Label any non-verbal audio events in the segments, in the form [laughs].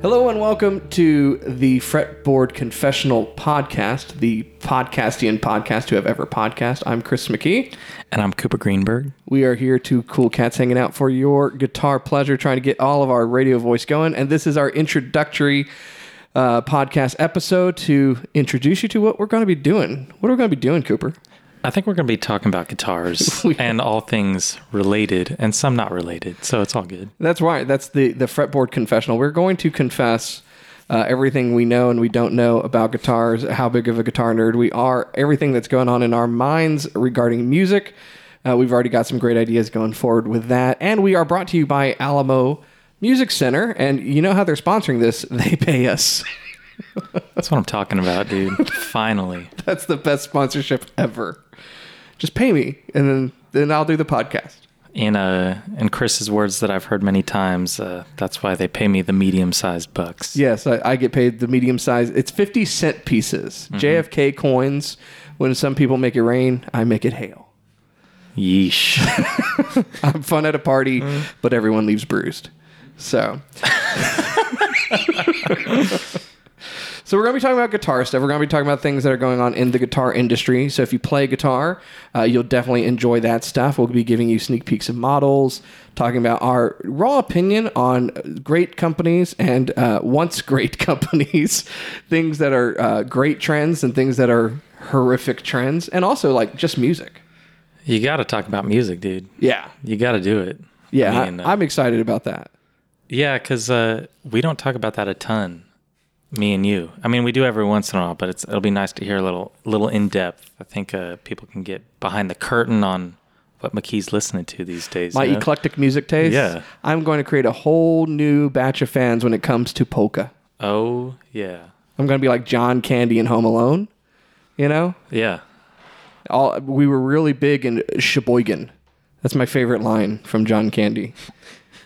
Hello and welcome to the Fretboard Confessional Podcast, the podcastian podcast who have ever podcast. I'm Chris McKee. And I'm Cooper Greenberg. We are here to cool cats hanging out for your guitar pleasure, trying to get all of our radio voice going. And this is our introductory uh, podcast episode to introduce you to what we're going to be doing. What are we going to be doing, Cooper? I think we're going to be talking about guitars [laughs] and all things related and some not related. So it's all good. That's right. That's the the fretboard confessional. We're going to confess uh, everything we know and we don't know about guitars, how big of a guitar nerd we are, everything that's going on in our minds regarding music. Uh, we've already got some great ideas going forward with that, and we are brought to you by Alamo Music Center. And you know how they're sponsoring this? [laughs] They pay us. That's what I'm talking about, dude. [laughs] Finally. That's the best sponsorship ever. Just pay me, and then then I'll do the podcast. In uh in Chris's words that I've heard many times, uh, that's why they pay me the medium sized bucks. Yes, I, I get paid the medium size. It's 50 cent pieces. JFK coins. When some people make it rain, I make it hail. Yeesh. [laughs] [laughs] I'm fun at a party, but everyone leaves bruised. So. [laughs] So we're going to be talking about guitar stuff. We're going to be talking about things that are going on in the guitar industry. So if you play guitar, uh, you'll definitely enjoy that stuff. We'll be giving you sneak peeks of models, talking about our raw opinion on great companies and uh, once great [laughs] companies, things that are uh, great trends and things that are horrific trends, and also like just music. you got to talk about music, dude. Yeah, You got to do it. yeah, I mean, uh, am excited about that. Yeah, because uh, we don't talk about that a ton, me and you. I mean, we do every once in a while, but it's it'll be nice to hear a little little in depth. I think uh, people can get behind the curtain on what McKee's listening to these days. My you know? eclectic music taste. Yeah. I'm going to create a whole new batch of fans when it comes to polka. oh yeah, I'm going to be like John Candy in Home Alone. You know, yeah. all we were really big in Sheboygan. That's my favorite line from John Candy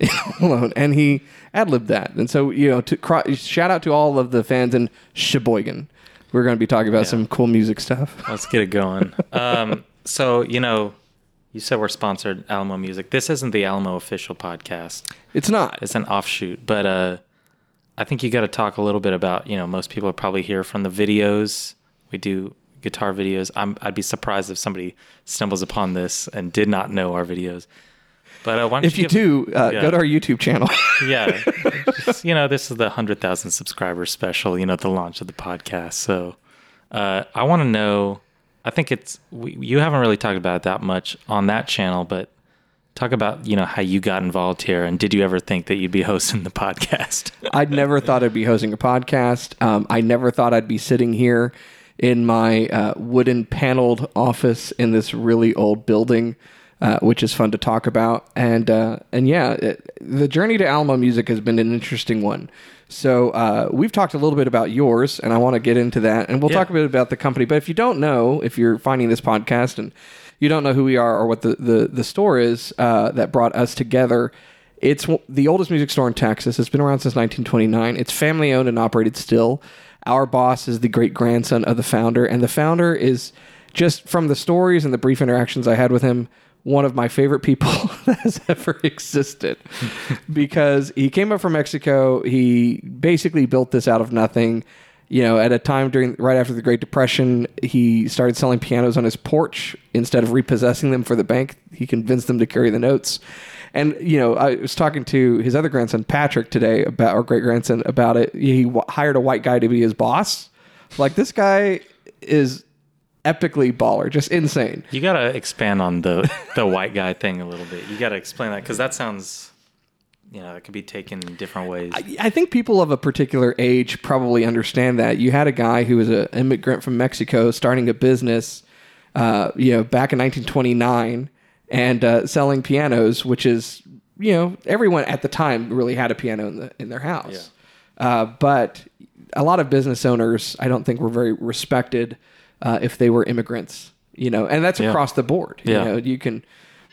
[laughs] Alone, and he ad libbed that. And so, you know, to cry, shout out to all of the fans in Sheboygan. We're going to be talking about some cool music stuff. Let's get it going. [laughs] um, so you know, you said we're sponsored Alamo Music. This isn't the Alamo official podcast. It's not. It's an offshoot, but uh, I think you got to talk a little bit about. You know, most people are probably here from the videos. We do guitar videos. I'm, I'd be surprised if somebody stumbles upon this and did not know our videos. But uh, why don't If you give- do, uh, yeah. go to our YouTube channel. [laughs] yeah, Just, you know, this is the hundred thousand subscribers special. You know, the launch of the podcast. So, uh, I want to know. I think it's we, you haven't really talked about it that much on that channel, but talk about you know how you got involved here, and did you ever think that you'd be [laughs] hosting the podcast? I'd never thought I'd be hosting a podcast. Um, I never thought I'd be sitting here in my uh, wooden paneled office in this really old building, uh, which is fun to talk about. And uh, and yeah, it, the journey to Alamo Music has been an interesting one. So uh, we've talked a little bit about yours, and I want to get into that, and we'll Yeah. talk a bit about the company. But if you don't know, if you're finding this podcast and you don't know who we are or what the the, the store is uh, that brought us together, it's the oldest music store in Texas. It's been around since 1929. It's family owned and operated still. Our boss is the great grandson of the founder, and the founder is just from the stories and the brief interactions I had with him, one of my favorite people [laughs] that has ever existed. because he came up from Mexico. He basically built this out of nothing. You know, at a time during right after the Great Depression, he started selling pianos on his porch instead of repossessing them for the bank. He convinced them to carry the notes. And you know, I was talking to his other grandson Patrick today about our great grandson about it. He hired a white guy to be his boss. Like this guy is epically baller, just insane. you got to expand on the [laughs] the white guy thing a little bit. You got to explain that because that sounds, you know, it could be taken in different ways. I think people of a particular age probably understand that. You had a guy who was an immigrant from Mexico starting a business, uh, you know, back in 1929 and uh, selling pianos, which is, you know, everyone at the time really had a piano in, the, in their house. Uh, but a lot of business owners, I don't think, were very respected uh, if they were immigrants, you know, and that's across the board. Yeah. You know, you can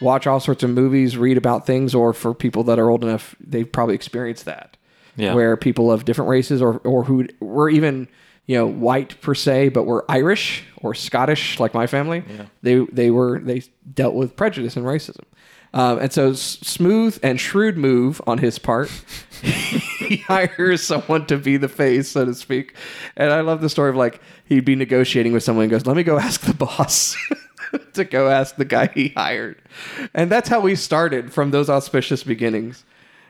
watch all sorts of movies, read about things, or for people that are old enough, they've probably experienced that. Yeah. Where people of different races or, or who were even, you know, white per se, but were Irish or Scottish, like my family, they, they were, they dealt with prejudice and racism. Um, and so s- smooth and shrewd move on his part. [laughs] he [laughs] hires someone to be the face, so to speak. And I love the story of like he'd be negotiating with someone and goes, "Let me go ask the [laughs] boss." [laughs] to go ask the guy he hired. And that's how we started from those auspicious beginnings.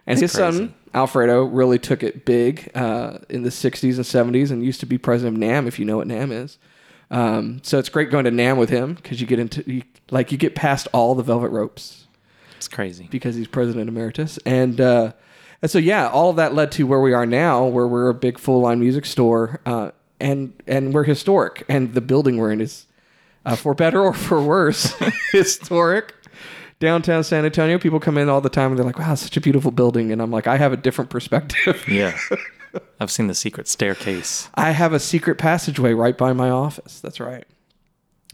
And his crazy. son, Alfredo, really took it big uh, in the 60s and 70s and used to be president of NAMM, if you know what NAMM is. Um, so it's great going to NAMM with him because you get into, you, like, you get past all the velvet ropes It's crazy. because he's president emeritus. And uh, and so yeah, all of that led to where we are now, where we're a big full line music store, uh, and and we're historic, and the building we're in is, uh, for better or for worse, [laughs] historic. Downtown San Antonio, people come in all the time and they're like, "Wow, such a beautiful building," and I'm like, "I have a different perspective. [laughs] Yeah. I've seen the secret staircase. I have a secret passageway right by my office. That's right.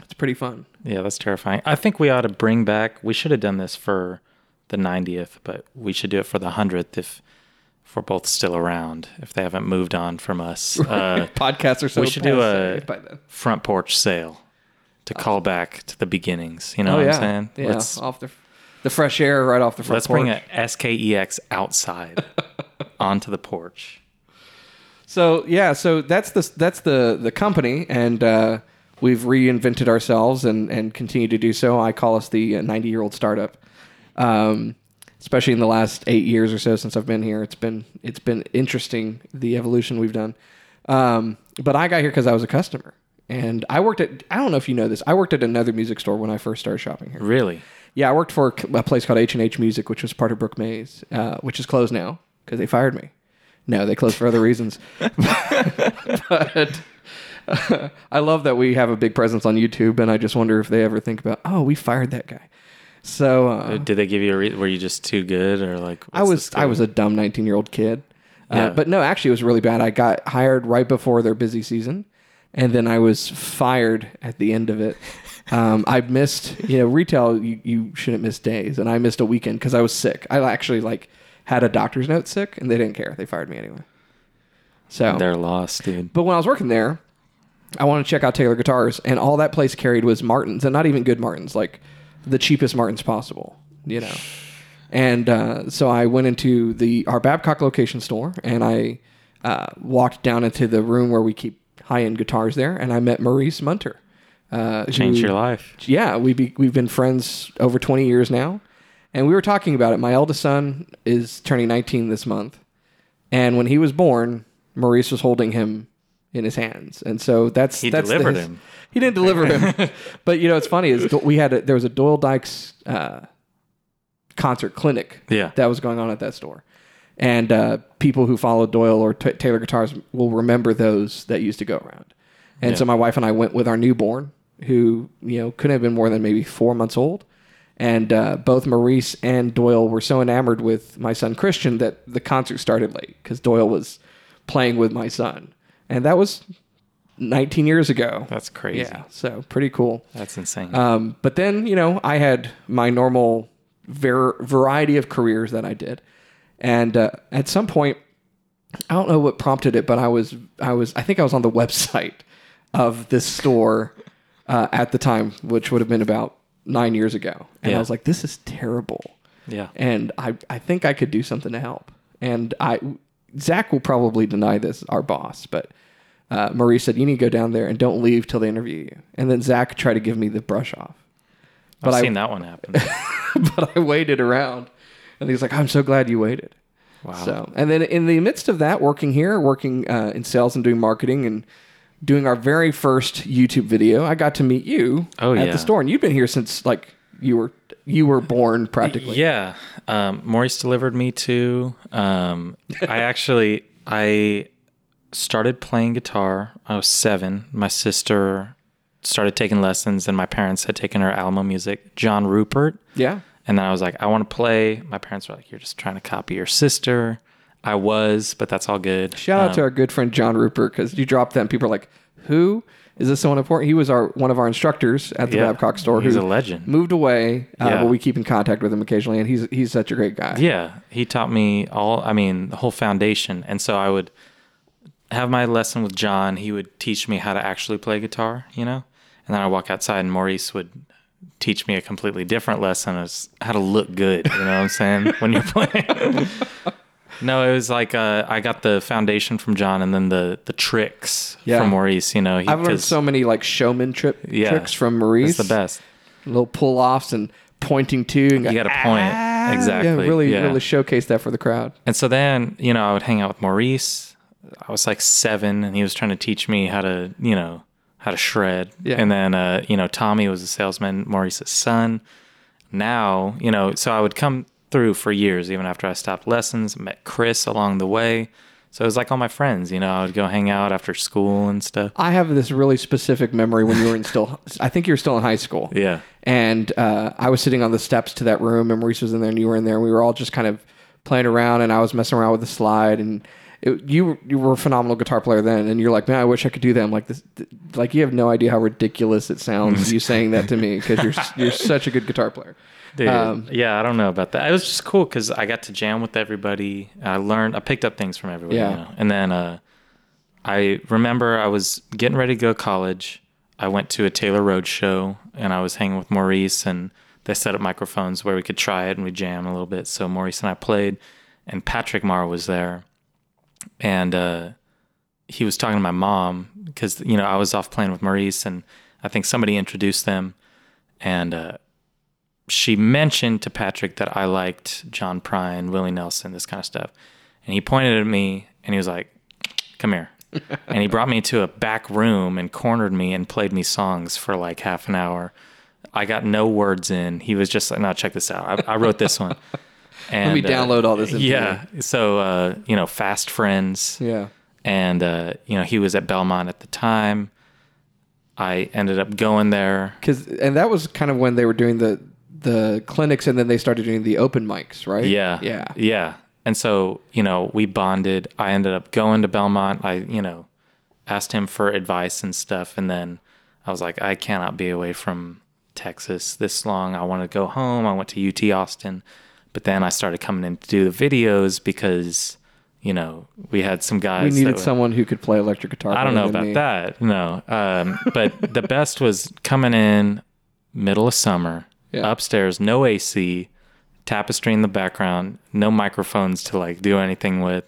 It's pretty fun. Yeah, that's terrifying. I think we ought to bring back. We should have done this for the 90th, but we should do it for the 100th if if we're both still around. If they haven't moved on from us, [laughs] uh, Podcasts are so we should do a front porch sale to call back to the beginnings. You know Oh what yeah, I'm saying? yeah. Let's off the the fresh air right off the front let's porch. bring a SKEX outside [laughs] onto the porch. So yeah, so that's the that's the the company, and uh, we've reinvented ourselves and and continue to do so. I call us the ninety year old startup. Um, especially in the last eight years or so since I've been here, it's been it's been interesting the evolution we've done. Um, but I got here because I was a customer, and I worked at I don't know if you know this. I worked at another music store when I first started shopping here. Really? Yeah, I worked for a place called H and H Music, which was part of Brook Mays, uh, which is closed now because they fired me. No, they closed for other reasons. [laughs] but uh, [laughs] I love that we have a big presence on YouTube, and I just wonder if they ever think about, oh, we fired that guy. So uh, Did they give you a? Re- were you just too good, or like? I was I was a dumb 19 year old kid. Uh, Yeah. but no, actually, it was really bad. I got hired right before their busy season, and then I was fired at the end of it. [laughs] Um, I missed, you know, retail. You, you shouldn't miss days, and I missed a weekend because I was sick. I actually like had a doctor's note sick, and they didn't care. They fired me anyway. So They're lost, dude. but when I was working there, I wanted to check out Taylor guitars, and all that place carried was Martins, and not even good Martins, like the cheapest Martins possible, you know. And uh, so I went into the our Babcock location store, and I uh, walked down into the room where we keep high end guitars there, and I met Maurice Munter. Uh, Changed who- your life. yeah, we be, we've been friends over 20 years now. And we were talking about it. My eldest son is turning 19 this month. And when he was born, Maurice was holding him in his hands. And so that's He that's the- delivered his- him. He didn't deliver him. [laughs] but you know, it's funny is we had a, there was a Doyle Dykes uh, concert clinic Yeah. that was going on at that store. And uh, people who followed Doyle or t- Taylor guitars will remember those that used to go around. And Yeah. so my wife and I went with our newborn, who you know couldn't have been more than maybe four months old. And uh, both Maurice and Doyle were so enamored with my son Christian that the concert started late because Doyle was playing with my son, and that was 19 years ago. That's crazy. Yeah, so pretty cool. That's insane. Um, but then, you know, I had my normal ver- variety of careers that I did, and uh, at some point, I don't know what prompted it, but I was, I was, I think I was on the [laughs] website of this store uh, at the time, which would have been about nine years ago, and Yeah. I was like, this is terrible, yeah. and I, I think I could do something to help, and I, Zach will probably deny this, our boss, but. Uh, Maurice said, "You need to go down there and don't leave till they interview you." And then Zach tried to give me the brush off, I've I- seen that one happen. [laughs] but I waited around, and he's like, "I'm so glad you waited." Wow. So, and then in the midst of that, working here, working uh, in sales and doing marketing, and doing our very first YouTube video, I got to meet you Oh, at yeah. the store, and you've been here since like you were you were born practically. Yeah. Um, Maurice delivered me to. Um, I actually I started playing guitar. I was seven. My sister started taking lessons, and my parents had taken her Alamo music. John Rupert. yeah. And then I was like, I want to play. My parents were like, You're just trying to copy your sister. I was, but that's all good. Shout out Um, to our good friend John Rupert because you dropped that, and people are like, "Who is this? Someone important?" He was our one of our instructors at the Yeah. Babcock store. He's a legend. Moved away, uh, Yeah. but we keep in contact with him occasionally, and he's he's such a great guy. Yeah, he taught me all. I mean, the whole foundation. And so I would have my lesson with John. He would teach me how to actually play guitar, you know. And then I walk outside, and Maurice would teach me a completely different lesson as how to look good. You know what I'm saying [laughs] when you're playing. No, it was like uh, I got the foundation from John, and then the the tricks Yeah. from Maurice. You know, he, I've learned so many like showman trip Yeah. tricks from Maurice. It's the best. Little pull offs and pointing to. And You got to point "Ah." exactly. Yeah, really, yeah. really showcase that for the crowd. And so then, you know, I would hang out with Maurice. I was like seven, and he was trying to teach me how to, you know, how to shred. Yeah. And then, uh, you know, Tommy was a salesman, Maurice's son. Now, you know, so I would come through for years, even after I stopped lessons. Met Chris along the way. So it was like all my friends, you know, I would go hang out after school and stuff. I have this really specific memory when you were in still. [laughs] I think you were still in high school. Yeah. And uh, I was sitting on the steps to that room, and Maurice was in there, and you were in there, and we were all just kind of playing around, and I was messing around with the slide, and it, you you were a phenomenal guitar player then, and you're like, man, I wish I could do that. I'm like this, like you have no idea how ridiculous it sounds you [laughs] saying that to me because you're you're such a good guitar player. Dude, Um, yeah, I don't know about that. It was just cool because I got to jam with everybody. I learned, I picked up things from everybody. Yeah. You know? And then uh, I remember I was getting ready to go to college. I went to a Taylor Road show and I was hanging with Maurice and they set up microphones where we could try it and we jam a little bit. So Maurice and I played and Patrick Marr was there and uh, he was talking to my mom because, you know, I was off playing with Maurice and I think somebody introduced them and uh, she mentioned to Patrick that I liked John Prine, Willie Nelson, this kind of stuff. And he pointed at me and he was like, Come here. [laughs] and he brought me to a back room and cornered me and played me songs for like half an hour. I got no words in. He was just like, No, check this out. I, I wrote this one. [laughs] And, me download all this. Yeah. So, uh, you know, Fast Friends Yeah. and uh, you know he was at Belmont at the time. I ended up going there. Because and that was kind of when they were doing the the clinics, and then they started doing the open mics, right? Yeah, Yeah. yeah. And so you know we bonded. I ended up going to Belmont. I you know asked him for advice and stuff, and then I was like, I cannot be away from Texas this long. I want to go home. I went to UT Austin, but then I started coming in to do the videos because you know we had some guys. We needed someone who could play electric guitar. I don't know about me. that. No. Um, but the [laughs] best was coming in middle of summer, Yeah. upstairs, no AC, tapestry in the background, no microphones to like do anything with.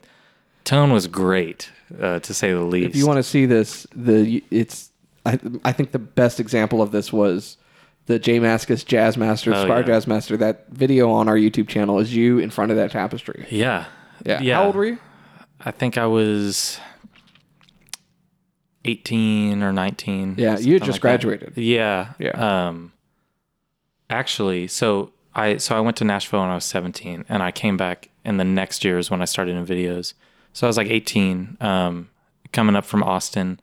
Tone was great, uh, to say the least. If you want to see this, the it's I I think the best example of this was the J Mascis Jazz Master, Oh, Squier yeah. Jazz Master. That video on our YouTube channel is you in front of that tapestry. yeah. Yeah. Yeah. How old were you? I think I was 18 or 19. Yeah, you had just like that. graduated. Yeah. Yeah. Um, actually, so I so I went to Nashville when I was 17, and I came back, and the next year is when I started in videos. So I was like 18, um, coming up from Austin,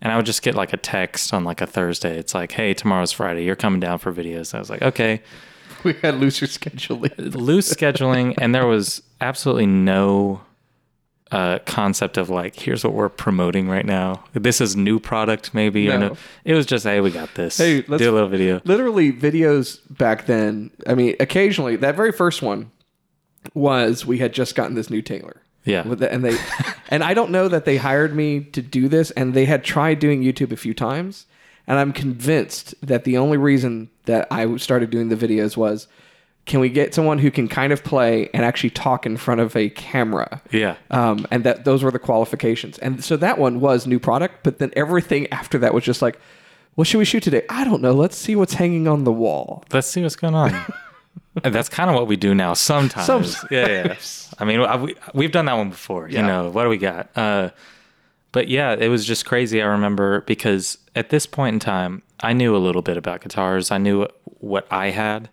and I would just get like a text on like a Thursday. It's like, hey, tomorrow's Friday. You're coming down for videos. I was like, okay [laughs] We had looser scheduling. [laughs] loose scheduling and there was absolutely no uh, concept of like here's what we're promoting right now this is new product maybe or No. no it was just hey we got this Hey, let's- do a little video Literally, videos back then. I mean, occasionally that very first one was we had just gotten this new Taylor. Yeah. With the- and they [laughs] and I don't know that they hired me to do this and they had tried doing YouTube a few times and I'm convinced that the only reason that I started doing the videos was can we get someone who can kind of play and actually talk in front of a camera? Yeah. Um, and that those were the qualifications. And so that one was new product but then everything after that was just like what should we shoot today? I don't know. Let's see what's hanging on the wall. Let's see what's going on [laughs] that's kind of what we do now sometimes, Sometimes. yeah yeah i mean I, we, we've done that one before Yeah. you know what do we got uh, but yeah it was just crazy i remember because at this point in time i knew a little bit about guitars i knew what i had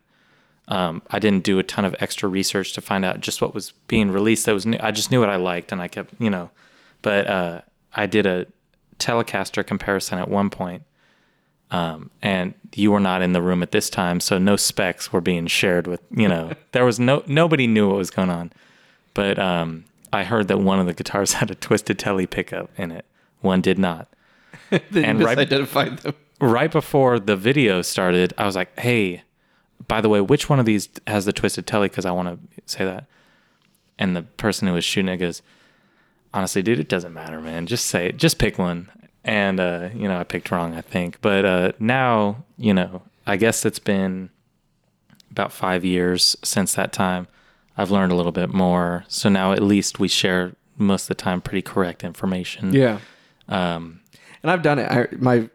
um, I didn't do a ton of extra research to find out just what was being released. That was new. I just knew what I liked, and I kept, you know. But uh, I did a Telecaster comparison at one point, um, and you were not in the room at this time, so no specs were being shared with. You know, [laughs] there was no nobody knew what was going on. But um, I heard that one of the guitars [laughs] had a twisted Tele pickup in it. One did not. [laughs] And right- misidentified them right before the video started, I was like, "Hey, by the way, which one of these has the twisted Tele? Because I want to say that." And the person who was shooting it goes, "Honestly, dude, it doesn't matter, man. Just say it. Just pick one." And uh, you know, I picked wrong, I think. But uh, now, you know, I guess it's been about five years since that time. I've learned a little bit more. So now at least we share most of the time pretty correct information. Yeah. Um, And I've done it. I, my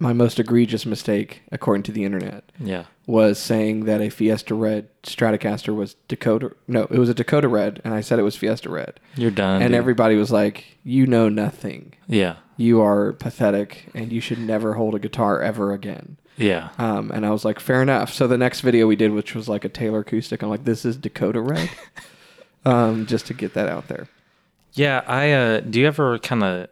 my most egregious mistake, according to the internet, yeah. was saying that a Fiesta Red Stratocaster was Dakota. No, it was a Dakota Red, and I said it was Fiesta Red. You're done. and dude. everybody was like, "You know nothing. yeah. You are pathetic, and you should never hold a guitar ever again." Yeah. Um, and I was like, "Fair enough." So the next video we did, which was like a Taylor acoustic, I'm like, "This is Dakota Red," [laughs] um, just to get that out there. Yeah, I uh do you ever kind of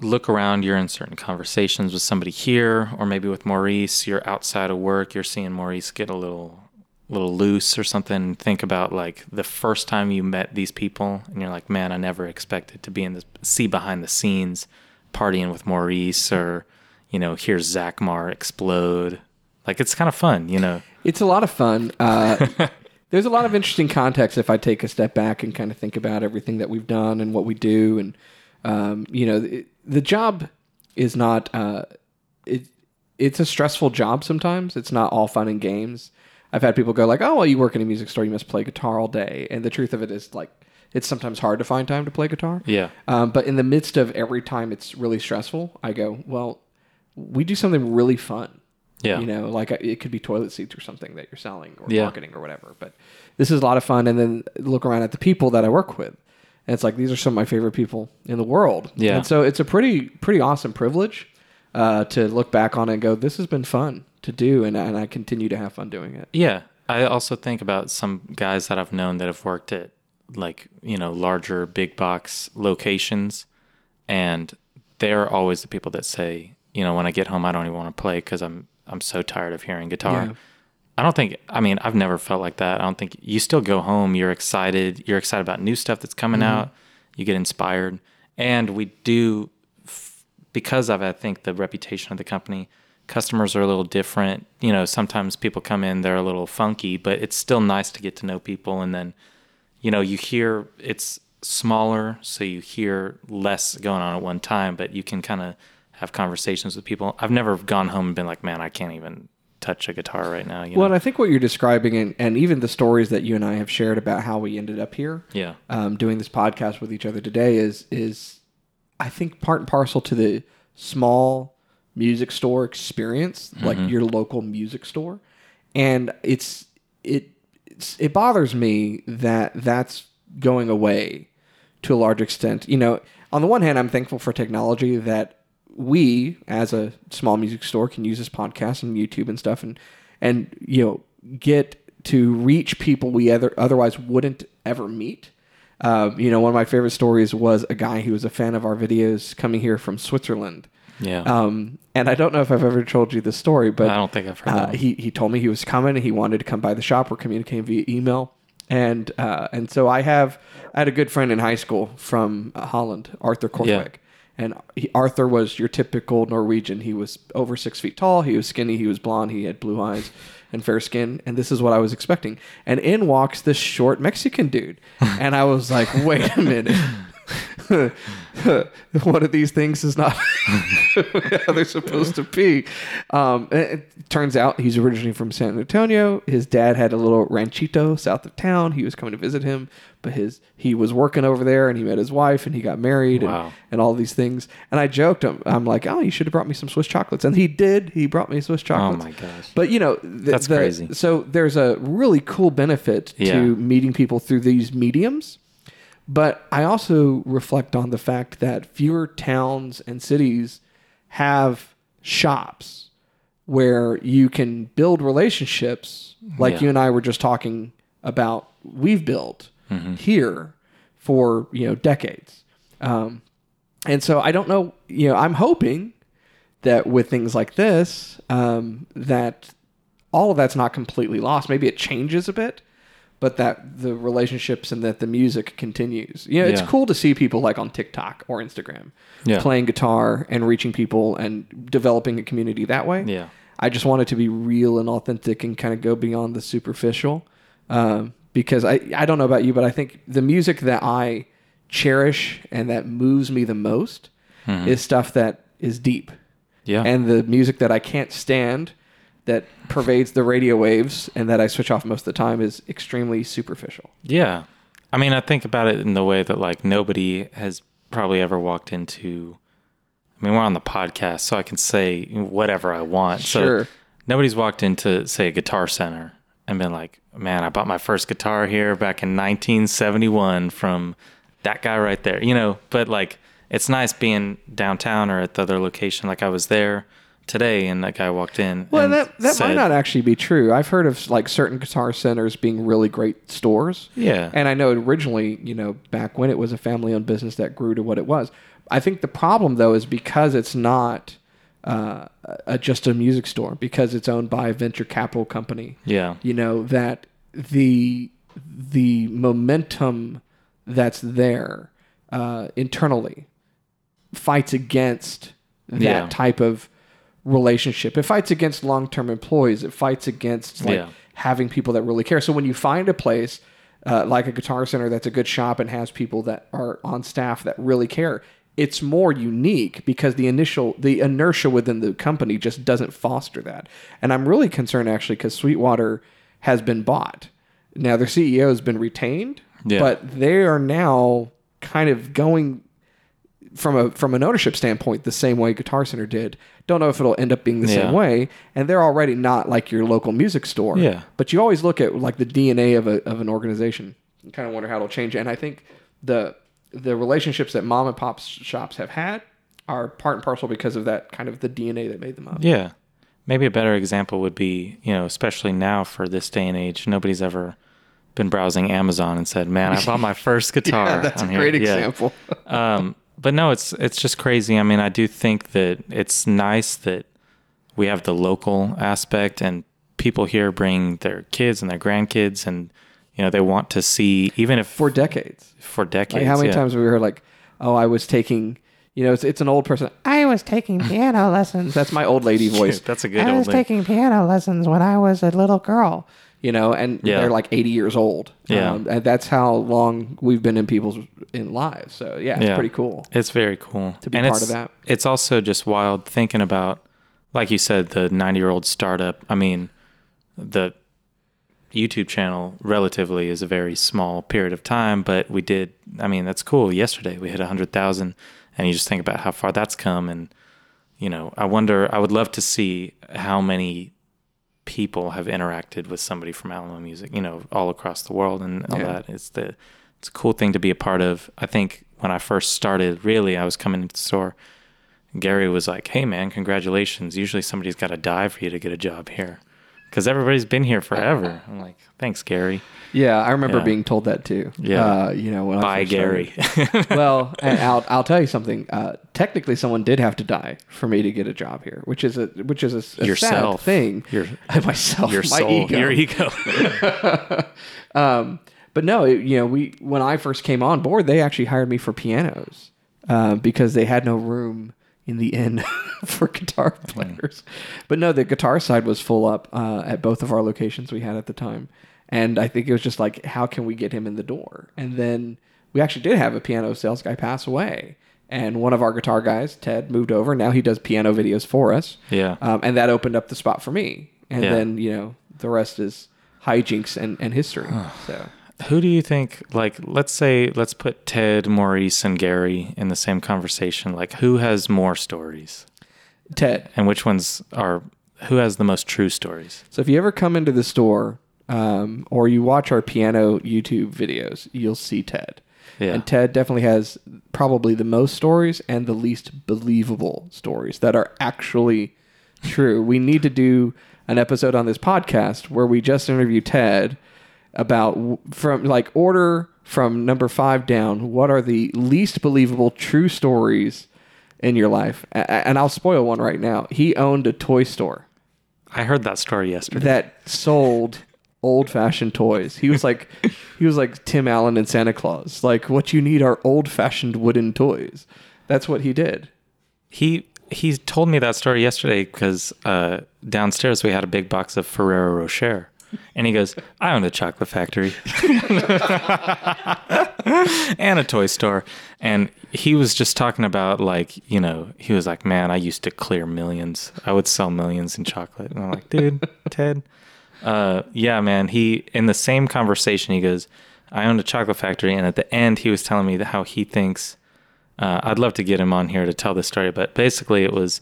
look around you're in certain conversations with somebody here or maybe with Maurice, you're outside of work, you're seeing Maurice get a little little loose or something, think about like the first time you met these people and you're like, "Man, I never expected to be in this see behind the scenes partying with Maurice or you know, hear Zach Mar explode." Like it's kind of fun, you know. It's a lot of fun. Uh, [laughs] there's a lot of interesting context if I take a step back and kind of think about everything that we've done and what we do, and um, you know, it, the job is not. Uh, it it's a stressful job sometimes. It's not all fun and games. I've had people go like, "Oh, well, you work in a music store, you must play guitar all day," and the truth of it is like. It's sometimes hard to find time to play guitar. Yeah. Um, but in the midst of every time it's really stressful, I go, well, we do something really fun. Yeah. You know, like it could be toilet seats or something that you're selling or Yeah. marketing or whatever. But this is a lot of fun. And then look around at the people that I work with. And it's like, these are some of my favorite people in the world. Yeah. And so it's a pretty, pretty awesome privilege uh, to look back on it and go, this has been fun to do. And, and I continue to have fun doing it. Yeah. I also think about some guys that I've known that have worked at like, you know, larger big box locations and they're always the people that say, you know, when I get home I don't even want to play cuz I'm I'm so tired of hearing guitar. Yeah. I don't think I mean, I've never felt like that. I don't think you still go home, you're excited, you're excited about new stuff that's coming mm-hmm. out, you get inspired. And we do because of I think the reputation of the company, customers are a little different. You know, sometimes people come in, they're a little funky, but it's still nice to get to know people. And then, you know, you hear it's smaller, so you hear less going on at one time, but you can kind of have conversations with people. I've never gone home and been like, man, I can't even touch a guitar right now. You know? Well, and I think what you're describing, and, and even the stories that you and I have shared about how we ended up here, yeah. um, doing this podcast with each other today, is is I think part and parcel to the small music store experience, like your local music store, and it's it it's, it bothers me that that's going away to a large extent. You know, on the one hand, I'm thankful for technology that we, as a small music store, can use this podcast and YouTube and stuff, and and you know get to reach people we other, otherwise wouldn't ever meet. Um, you know, one of my favorite stories was a guy who was a fan of our videos coming here from Switzerland. Yeah. Um, and I don't know if I've ever told you this story, but I don't think I've heard uh, he he told me he was coming and he wanted to come by the shop. We're communicating via email, and uh, and so I have I had a good friend in high school from uh, Holland, Arthur Kortweg. And he, Arthur was your typical Norwegian. He was over six feet tall. He was skinny. He was blonde. He had blue eyes and fair skin. And this is what I was expecting. And in walks this short Mexican dude. [laughs] And I was like, wait a minute. [laughs] one of these things is not [laughs] how they're supposed to be. Um, it turns out he's originally from San Antonio. His dad had a little ranchito south of town. He was coming to visit him, but his he was working over there, and he met his wife, and he got married, Wow. and, and all these things. And I joked him, I'm like, oh, you should have brought me some Swiss chocolates, and he did. He brought me Swiss chocolates. oh my gosh. But you know, th- That's the- crazy. So there's a really cool benefit Yeah. to meeting people through these mediums. But I also reflect on the fact that fewer towns and cities have shops where you can build relationships like Yeah. you and I were just talking about we've built here for, you know, decades. Um, and so I don't know, you know, I'm hoping that with things like this, um, that all of that's not completely lost. Maybe it changes a bit, but that the relationships and that the music continues. You know, it's Yeah. cool to see people like on TikTok or Instagram Yeah. playing guitar and reaching people and developing a community that way. Yeah. I just want it to be real and authentic and kind of go beyond the superficial. Um, because I, I don't know about you, but I think the music that I cherish and that moves me the most is stuff that is deep Yeah. and the music that I can't stand that pervades the radio waves and that I switch off most of the time is extremely superficial. Yeah. I mean, I think about it in the way that like nobody has probably ever walked into. I mean, we're on the podcast, so I can say whatever I want. Sure. So nobody's walked into, say, a guitar center and been like, man, I bought my first guitar here back in 1971 from that guy right there, you know? But like, it's nice being downtown or at the other location. Like, I was there today and that guy walked in. Well, that that said, might not actually be true. I've heard of like certain guitar centers being really great stores. Yeah. And I know originally, you know, back when it was a family-owned business that grew to what it was. I think the problem though is because it's not uh, a, just a music store because it's owned by a venture capital company. Yeah. You know that the the momentum that's there uh, internally fights against that Yeah. type of relationship. It fights against long term employees. It fights against like Yeah. having people that really care. So when you find a place uh, like a guitar center that's a good shop and has people that are on staff that really care, it's more unique because the initial the inertia within the company just doesn't foster that. And I'm really concerned actually because Sweetwater has been bought. Now their CEO has been retained, Yeah. but they are now kind of going from a from an ownership standpoint the same way Guitar Center did. Don't know if it'll end up being the Yeah. same way. And they're already not like your local music store. Yeah. But you always look at like the DNA of a of an organization and kind of wonder how it'll change. And I think the the relationships that mom and pop shops have had are part and parcel because of that kind of the DNA that made them up. Yeah. Maybe a better example would be, you know, especially now for this day and age, nobody's ever been browsing Amazon and said, "Man, I bought my [laughs] first guitar." Yeah, that's a here." great Yeah. example. um, but no, it's it's just crazy. I mean, I do think that it's nice that we have the local aspect and people here bring their kids and their grandkids and you know they want to see even if For decades. for decades. Like how many yeah. times have we heard like, oh, I was taking, you know, it's, it's an old person. I was taking [laughs] piano lessons. That's my old lady voice. That's a good I was name. taking piano lessons when I was a little girl. You know, and Yeah. they're like 80 years old. Yeah. Um, and that's how long we've been in people's in lives. So yeah, it's Yeah. pretty cool. It's very cool To be and part of that. It's also just wild thinking about, like you said, the 90 year old startup. I mean, the YouTube channel relatively is a very small period of time, but we did. I mean, that's cool. Yesterday we hit 100,000, and you just think about how far that's come. And, you know, I wonder, I would love to see how many people have interacted with somebody from Alamo Music, you know, all across the world and all Yeah. that. It's the, it's a cool thing to be a part of. I think when I first started, really, I was coming into the store. Gary was like, "Hey, man, congratulations! Usually somebody's got to die for you to get a job here, because everybody's been here forever." [laughs] I'm like, "Thanks, Gary." Yeah, I remember Yeah. being told that too. Yeah. Uh, you know, when first Gary. [laughs] well, I'll I'll tell you something. Uh, technically, someone did have to die for me to get a job here, which is a which is a, a Yourself. sad thing. Your- [laughs] myself, Your my soul, ego. your ego. Um, but no, it, you know, we when I first came on board, they actually hired me for pianos uh, because they had no room in the end [laughs] for guitar players. But no, the guitar side was full up uh, at both of our locations we had at the time, and I think it was just like, how can we get him in the door? And then we actually did have a piano sales guy pass away. And one of our guitar guys, Ted, moved over. Now he does piano videos for us. Yeah. Um, and that opened up the spot for me. And Yeah. then, you know, the rest is hijinks and, and history. [sighs] so Who do you think? Like, let's say, let's put Ted, Maurice, and Gary in the same conversation. Like, who has more stories, Ted. and which ones are? Who has the most true stories? So if you ever come into the store um, or you watch our piano YouTube videos, you'll see Ted. Yeah. And Ted definitely has probably the most stories and the least believable stories that are actually true. we need to do an episode on this podcast where we just interview Ted about from like order from number five down. What are the least believable true stories in your life? And I'll spoil one right now. He owned a toy store I heard that story yesterday. that sold old fashioned toys. He was like [laughs] he was like Tim Allen and Santa Claus. Like what you need are old fashioned wooden toys. That's what he did. He he told me that story yesterday because uh, downstairs we had a big box of Ferrero Rocher, and he goes, "I own a chocolate factory." [laughs] and a toy store. And he was just talking about like, you know, he was like, "Man, I used to clear millions. I would sell millions in chocolate." And I'm like, "Dude, [laughs] Ted, uh, yeah, man." He in the same conversation, he goes, "I owned a chocolate factory," and at the end, he was telling me how he thinks. Uh, I'd love to get him on here to tell the story, but basically, it was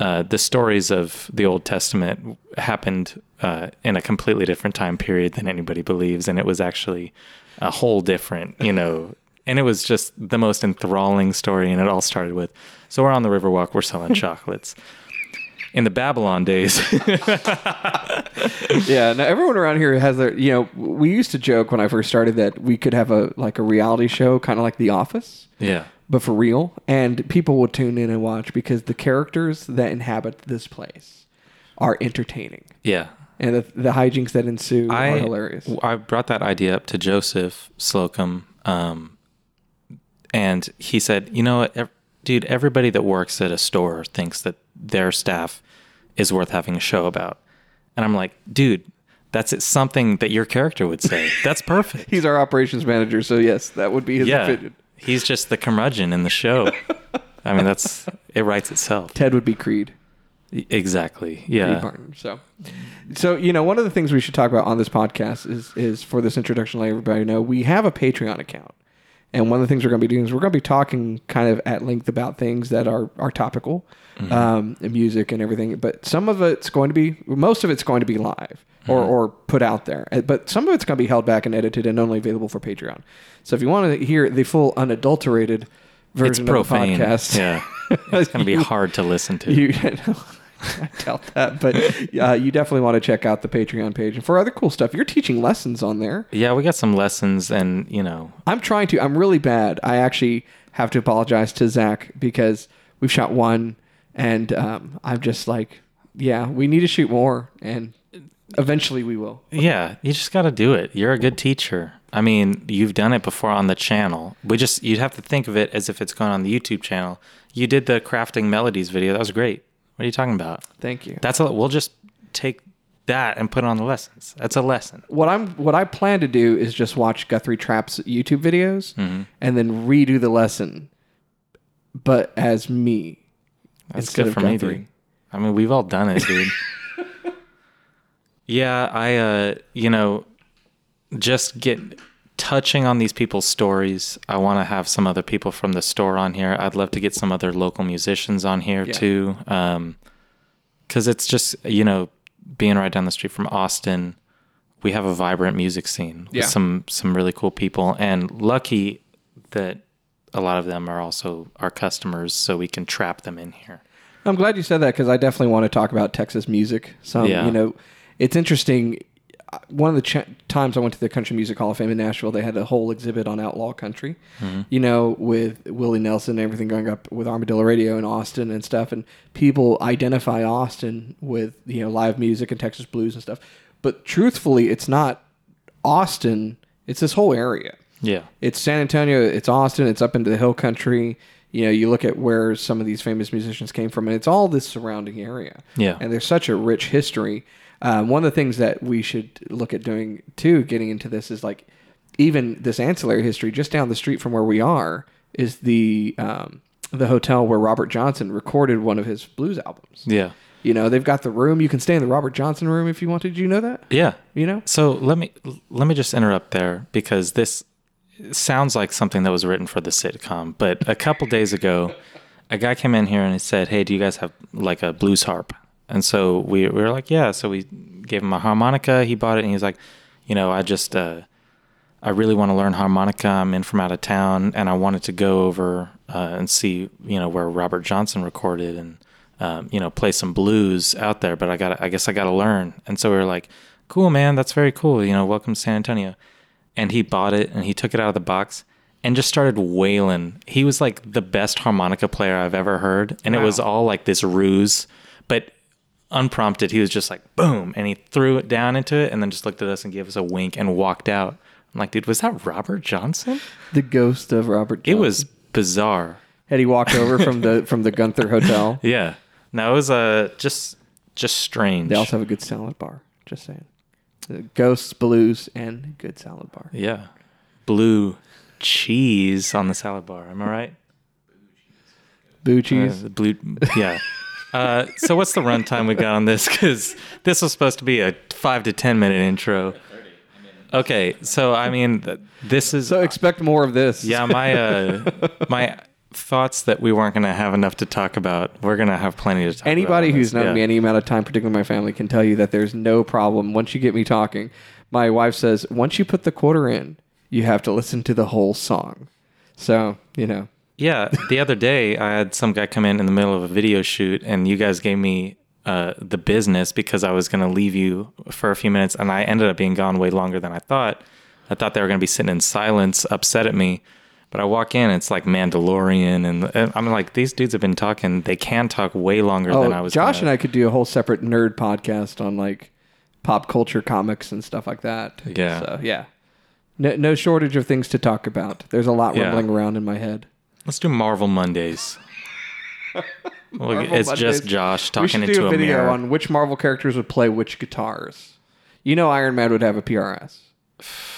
uh, the stories of the Old Testament happened uh, in a completely different time period than anybody believes, and it was actually a whole different, you know. [laughs] And it was just the most enthralling story, and it all started with, so we're on the Riverwalk, we're selling [laughs] chocolates. In the Babylon days, [laughs] yeah. Now everyone around here has their. You know, we used to joke when I first started that we could have a like a reality show, kind of like The Office, yeah, but for real, and people will tune in and watch because the characters that inhabit this place are entertaining, yeah. and the, the hijinks that ensue I are hilarious. I brought that idea up to Joseph Slocum, um, and he said, "You know what, ev- dude? Everybody that works at a store thinks that their staff is worth having a show about." And I'm like, "Dude, that's it, something that your character would say. That's perfect." [laughs] He's our operations manager, so yes, that would be his yeah, opinion. He's just the curmudgeon in the show. I mean, that's it writes itself. Ted would be Creed. Exactly. Creed Yeah. So, so you know, one of the things we should talk about on this podcast is is for this introduction, let everybody know we have a Patreon account, and one of the things we're going to be doing is we're going to be talking kind of at length about things that are are topical, um, and music and everything. But some of it's going to be, most of it's going to be live or or put out there. Uh, But some of it's going to be held back and edited and only available for Patreon. So if you want to hear the full unadulterated It's version profane. of the podcast, Yeah. [laughs] It's going to be hard to listen to. you [laughs] I doubt that, but uh, you definitely want to check out the Patreon page and for other cool stuff. You're teaching lessons on there. yeah, we got some lessons and, you know, I'm trying to. I'm really bad. I actually have to apologize to Zach because we've shot one, and um, I'm just like, yeah, we need to shoot more, and eventually we will. Yeah, you just got to do it. You're a good teacher. I mean, you've done it before on the channel. We just you'd have to think of it as if it's going on the YouTube channel. You did the crafting melodies video. That was great. What are you talking about? Thank you. That's a we'll just take that and put it on the lessons. That's a lesson. what I'm what I plan to do is just watch Guthrie Trapp's YouTube videos Mm-hmm. and then redo the lesson, but as me. That's good for me, Guthrie. dude. I mean, we've all done it, dude. [laughs] yeah, I uh, you know, just get touching on these people's stories. I want to have some other people from the store on here. I'd love to get some other local musicians on here Yeah. too. Um, cuz it's just, you know, being right down the street from Austin, we have a vibrant music scene with Yeah. some some really cool people and lucky that a lot of them are also our customers so we can trap them in here. I'm glad you said that because I definitely want to talk about Texas music. Some, Yeah. you know, it's interesting. One of the ch- times I went to the Country Music Hall of Fame in Nashville, they had a whole exhibit on outlaw country. Mm-hmm. You know, with Willie Nelson and everything going up with Armadillo Radio in Austin and stuff, and people identify Austin with you know live music and Texas blues and stuff. But truthfully, it's not Austin. It's this whole area Yeah. it's San Antonio, it's Austin, it's up into the hill country. You know, you look at where some of these famous musicians came from, and it's all this surrounding area. Yeah. And there's such a rich history. Um, one of the things that we should look at doing too, getting into this, is like even this ancillary history just down the street from where we are is the um, the hotel where Robert Johnson recorded one of his blues albums. Yeah. You know, they've got the room. You can stay in the Robert Johnson room if you wanted. Did you know that? Yeah. You know? So let me let me just interrupt there because this sounds like something that was written for the sitcom. But a couple days ago, a guy came in here and he said, "Hey, do you guys have like a blues harp?" And so we, we were like, "Yeah." So we gave him a harmonica. He bought it, and he was like, "You know, I just uh, I really want to learn harmonica. I'm in from out of town, and I wanted to go over uh, and see you know where Robert Johnson recorded and." Um, you know, play some blues out there, but I got, I guess I got to learn. And so we were like, "Cool, man, that's very cool." You know, welcome to San Antonio and he bought it and he took it out of the box and just started wailing. He was like the best harmonica player I've ever heard, and it was all like this ruse, but unprompted, he was just like boom, and he threw it down into it, and then just looked at us and gave us a wink and walked out. I'm like, dude, was that Robert Johnson? The ghost of Robert. It was bizarre. Had he walked over from the [laughs] from the Gunther Hotel? Yeah, no, it was uh, just just strange. They also have a good salad bar. Just saying. Ghosts, Blues, and good salad bar. yeah, blue cheese on the salad bar. Am I right? Uh, cheese. the blue, yeah. [laughs] Uh, so what's the runtime we got on this? Because this was supposed to be a five to ten minute intro. Okay, so I mean, this is so expect more of this. yeah. My uh, my [laughs] thoughts that we weren't going to have enough to talk about. We're going to have plenty to talk. about Anybody who's known yeah. me any amount of time, particularly my family, can tell you that there's no problem. Once you get me talking, my wife says, once you put the quarter in, you have to listen to the whole song. So, you know, Yeah, the other day I had some guy come in in the middle of a video shoot, and you guys gave me uh, the business because I was going to leave you for a few minutes, and I ended up being gone way longer than I thought. I thought they were going to be sitting in silence, upset at me. But I walk in, it's like Mandalorian, and, and I'm like, these dudes have been talking. They can talk way longer oh, than I oh, was. Josh gonna- and I could do a whole separate nerd podcast on like pop culture comics and stuff like that. Yeah. So, yeah. No, no shortage of things to talk about. There's a lot Yeah. rumbling around in my head. Let's do Marvel Mondays. [laughs] Marvel it's Mondays. just Josh we talking should into do a a, video mirror. on which Marvel characters would play which guitars. You know, Iron Man would have a PRS. [sighs] [laughs]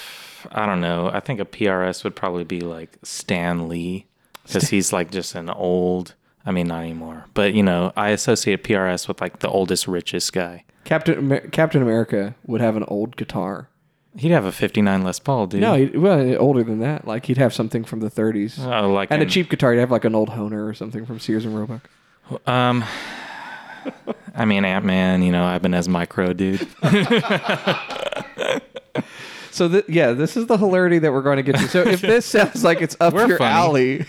I don't know. I think a PRS would probably be like Stan Lee because he's like just an old. I mean, not anymore, but you know, I associate PRS with like the oldest, richest guy. Captain Amer- Captain America would have an old guitar. He'd have a '59 Les Paul, dude. No, he, well, older than that. Like he'd have something from the 30s. Oh, like and a an- cheap guitar, he'd have like an old Hohner or something from Sears and Roebuck. Um, I mean, Ant Man. You know, Ibanez Mikro, dude. [laughs] [laughs] So th- yeah, this is the hilarity that we're going to get to. So if [laughs] this sounds like it's up We're your funny. alley,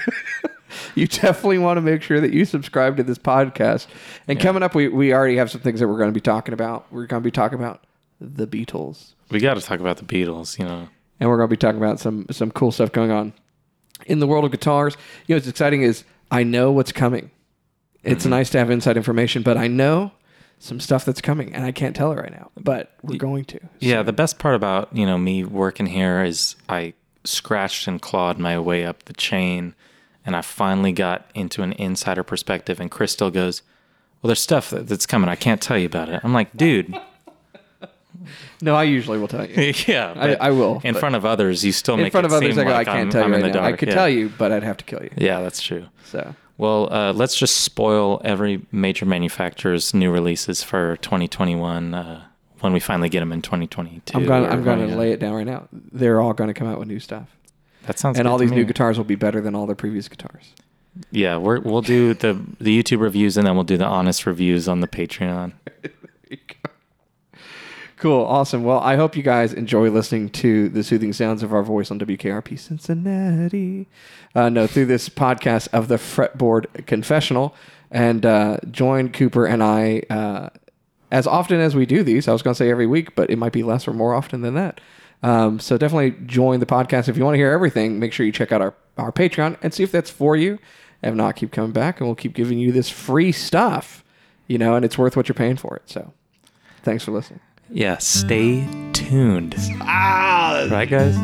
[laughs] you definitely want to make sure that you subscribe to this podcast. And coming up, we we already have some things that we're going to be talking about. We're going to be talking about the Beatles, we got to talk about the Beatles. You know, and we're going to be talking about some some cool stuff going on in the world of guitars. You know, what's exciting is I know what's coming. It's Mm-hmm. nice to have inside information, but I know some stuff that's coming, and I can't tell it right now. But we're going to. Yeah, the best part about, you know, me working here is I scratched and clawed my way up the chain and I finally got into an insider perspective and Chris still goes, "Well, there's stuff that's coming. I can't tell you about it." I'm like, "Dude, [laughs] No, I usually will tell you. [laughs] yeah, I, I will. in front of others, you still in make front of others, seem I go, like I can't I'm, tell you in right the now. I could Yeah. tell you, but I'd have to kill you. Yeah, that's true. So Well, uh, let's just spoil every major manufacturer's new releases for 2021 uh, when we finally get them in 2022. I'm going. I'm going to lay it down right now. They're all going to come out with new stuff, That sounds and all these new guitars will be better than all their previous guitars. Yeah, we're, we'll do the the YouTube reviews and then we'll do the honest reviews on the Patreon. [laughs] Cool, awesome. Well, I hope you guys enjoy listening to the soothing sounds of our voice on WKRP Cincinnati. Uh, no, through this podcast of the Fretboard Confessional, and uh, join Cooper and I uh, as often as we do these. I was going to say every week, but it might be less or more often than that. Um, so definitely join the podcast if you want to hear everything. Make sure you check out our our Patreon and see if that's for you. If not, keep coming back, and we'll keep giving you this free stuff. You know, and it's worth what you're paying for it. So, thanks for listening. Yeah, stay tuned. Ah, Right, guys?